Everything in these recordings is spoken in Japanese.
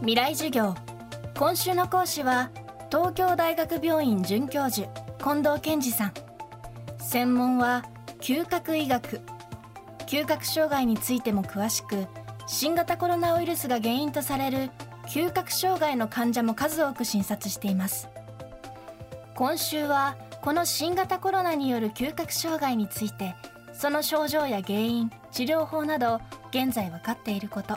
未来授業。今週の講師は東京大学病院准教授近藤健二さん。専門は嗅覚医学嗅覚障害についても詳しく新型コロナウイルスが原因とされる嗅覚障害の患者も数多く診察しています。今週はこの新型コロナによる嗅覚障害についてその症状や原因治療法など現在分かっていること。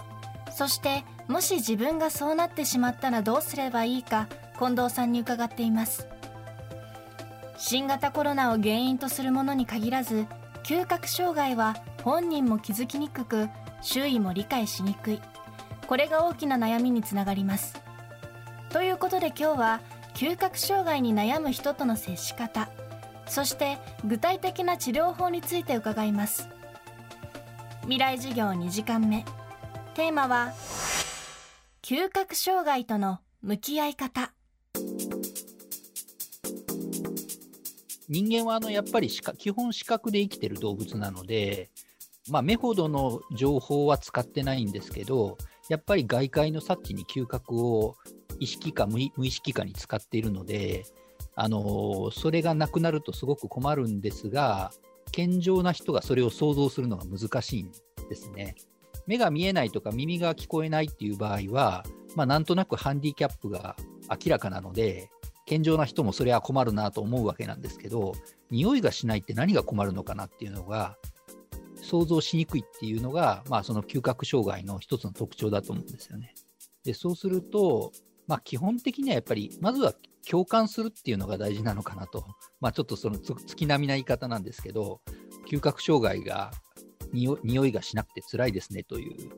そしてもし自分がそうなってしまったらどうすればいいか近藤さんに伺っています。新型コロナを原因とするものに限らず嗅覚障害は本人も気づきにくく周囲も理解しにくい。これが大きな悩みにつながります。ということで今日は嗅覚障害に悩む人との接し方そして具体的な治療法について伺います。未来授業2時間目。テーマは嗅覚障害との向き合い方。人間はあのやっぱり基本視覚で生きてる動物なので、まあ、目ほどの情報は使ってないんですけどやっぱり外界の察知に嗅覚を意識か無意識かに使っているので、あのそれがなくなるとすごく困るんですが健常な人がそれを想像するのが難しいんですね。目が見えないとか耳が聞こえないっていう場合は、まあ、なんとなくハンディキャップが明らかなので健常な人もそれは困るなと思うわけなんですけど匂いがしないって何が困るのかなっていうのが想像しにくいっていうのが、まあ、その嗅覚障害の一つの特徴だと思うんですよね。でそうすると、まあ、基本的にはやっぱりまずは共感するっていうのが大事なのかなと、まあ、ちょっとその月並みな言い方なんですけど嗅覚障害が匂いがしなくて辛いですねという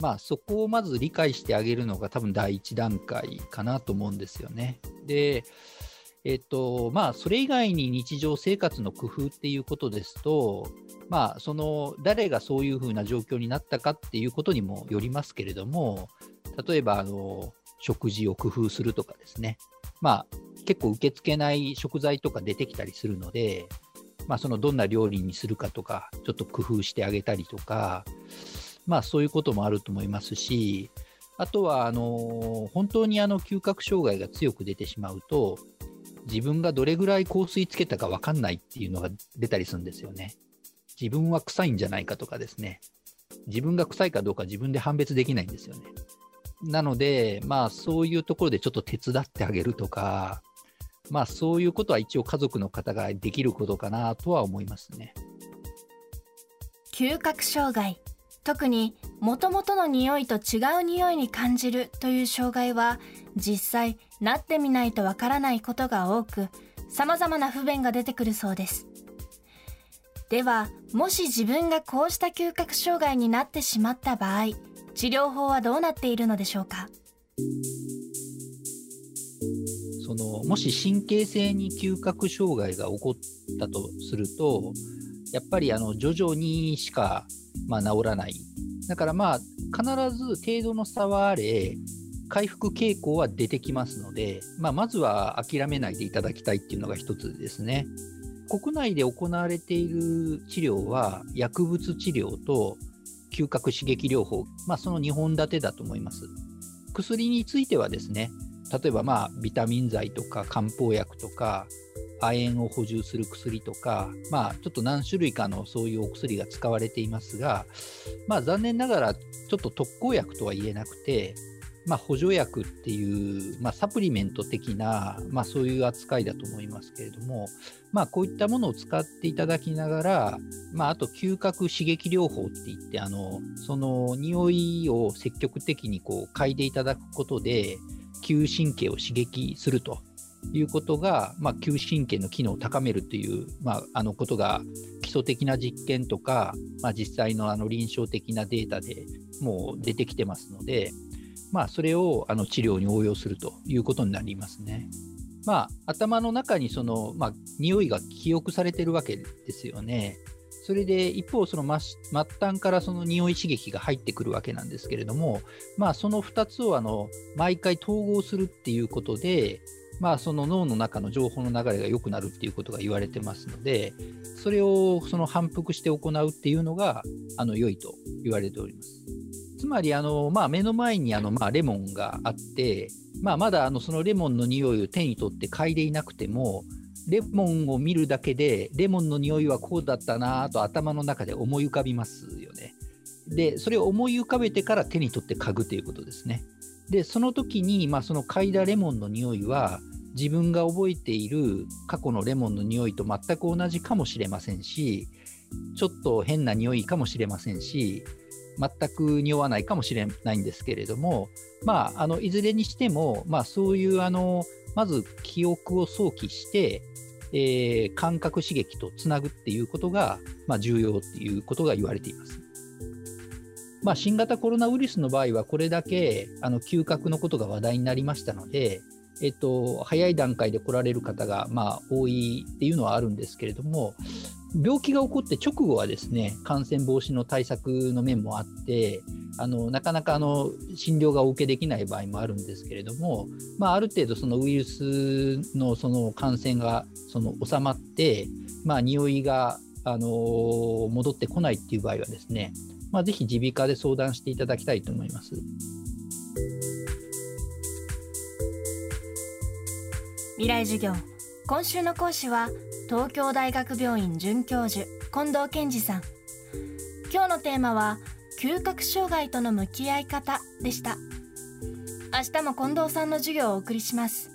まあ、そこをまず理解してあげるのが多分第一段階かなと思うんですよね。で、えっと、まあ、それ以外に日常生活の工夫っていうことですと、まあ、その、誰がそういうふうな状況になったかっていうことにもよりますけれども、例えば、あの、食事を工夫するとかですね。まあ、結構受け付けない食材とか出てきたりするので、まあ、そのどんな料理にするかとか、ちょっと工夫してあげたりとか、まあ、そういうこともあると思いますし、あとはあの本当にあの嗅覚障害が強く出てしまうと、自分がどれぐらい香水つけたか分かんないっていうのが出たりするんですよね。自分は臭いんじゃないかとかですね。自分が臭いかどうか自分で判別できないんですよね。なので、まあそういうところでちょっと手伝ってあげるとか、まあそういうことは一応家族の方ができることかなとは思いますね。嗅覚障害特にもともとの匂いと違う匂いに感じるという障害は実際なってみないとわからないことが多く様々な不便が出てくるそうですではもし自分がこうした嗅覚障害になってしまった場合治療法はどうなっているのでしょうか？そのもし神経性に嗅覚障害が起こったとするとやっぱりあの徐々にしかまあ、治らない。だからまあ、必ず程度の差はあれ、回復傾向は出てきますので、まあ、まずは諦めないでいただきたいっていうのが一つですね。国内で行われている治療は、薬物治療と嗅覚刺激療法、まあ、その2本立てだと思います。薬についてはですね、例えばまあビタミン剤とか漢方薬とか亜鉛を補充する薬とか、まあ、ちょっと何種類かのそういうお薬が使われていますが、まあ、残念ながらちょっと特効薬とは言えなくて、まあ、補助薬っていう、まあ、サプリメント的な、まあ、そういう扱いだと思いますけれども、まあ、こういったものを使っていただきながら、まあ、あと嗅覚刺激療法っていってあのその匂いを積極的にこう嗅いでいただくことで嗅神経を刺激するということが、まあ、嗅神経の機能を高めるという、まあ、あのことが基礎的な実験とか、まあ、実際のあの臨床的なデータでもう出てきてますので、まあ、それをあの治療に応用するということになりますね。まあ、頭の中にその、まあ、匂いが記憶されてるわけですよね。それで一方、その末端からその匂い刺激が入ってくるわけなんですけれども、まあ、その2つをあの毎回統合するっていうことで、まあ、その脳の中の情報の流れが良くなるっていうことが言われてますので、それをその反復して行うっていうのがあの良いと言われております。つまりあの、まあ、目の前にあの、まあ、レモンがあって、まあ、まだあのそのレモンの匂いを手に取って嗅いでいなくても、レモンを見るだけで、レモンの匂いはこうだったなと頭の中で思い浮かびますよね。で、それを思い浮かべてから手に取って嗅ぐということですね。で、その時に、まあ、その嗅いだレモンの匂いは、自分が覚えている過去のレモンの匂いと全く同じかもしれませんし、ちょっと変な匂いかもしれませんし、全く匂わないかもしれないんですけれども、まあ、あのいずれにしても、まあ、そういうあのまず記憶を想起して、えー、感覚刺激とつなぐっていうことが、まあ、重要っていうことが言われています。まあ、新型コロナウイルスの場合は、これだけあの嗅覚のことが話題になりましたので、えっと、早い段階で来られる方が、まあ、多いっていうのはあるんですけれども、病気が起こって直後はですね、感染防止の対策の面もあって、あのなかなかあの診療がお受けできない場合もあるんですけれども、まあ、ある程度そのウイルスのその感染がその収まって、まあ、匂いがあの戻ってこないっていう場合はですね、まあ、ぜひ耳鼻科で相談していただきたいと思います。未来授業今週の講師は東京大学病院准教授近藤健二さん。今日のテーマは嗅覚障害との向き合い方でした。明日も近藤さんの授業をお送りします。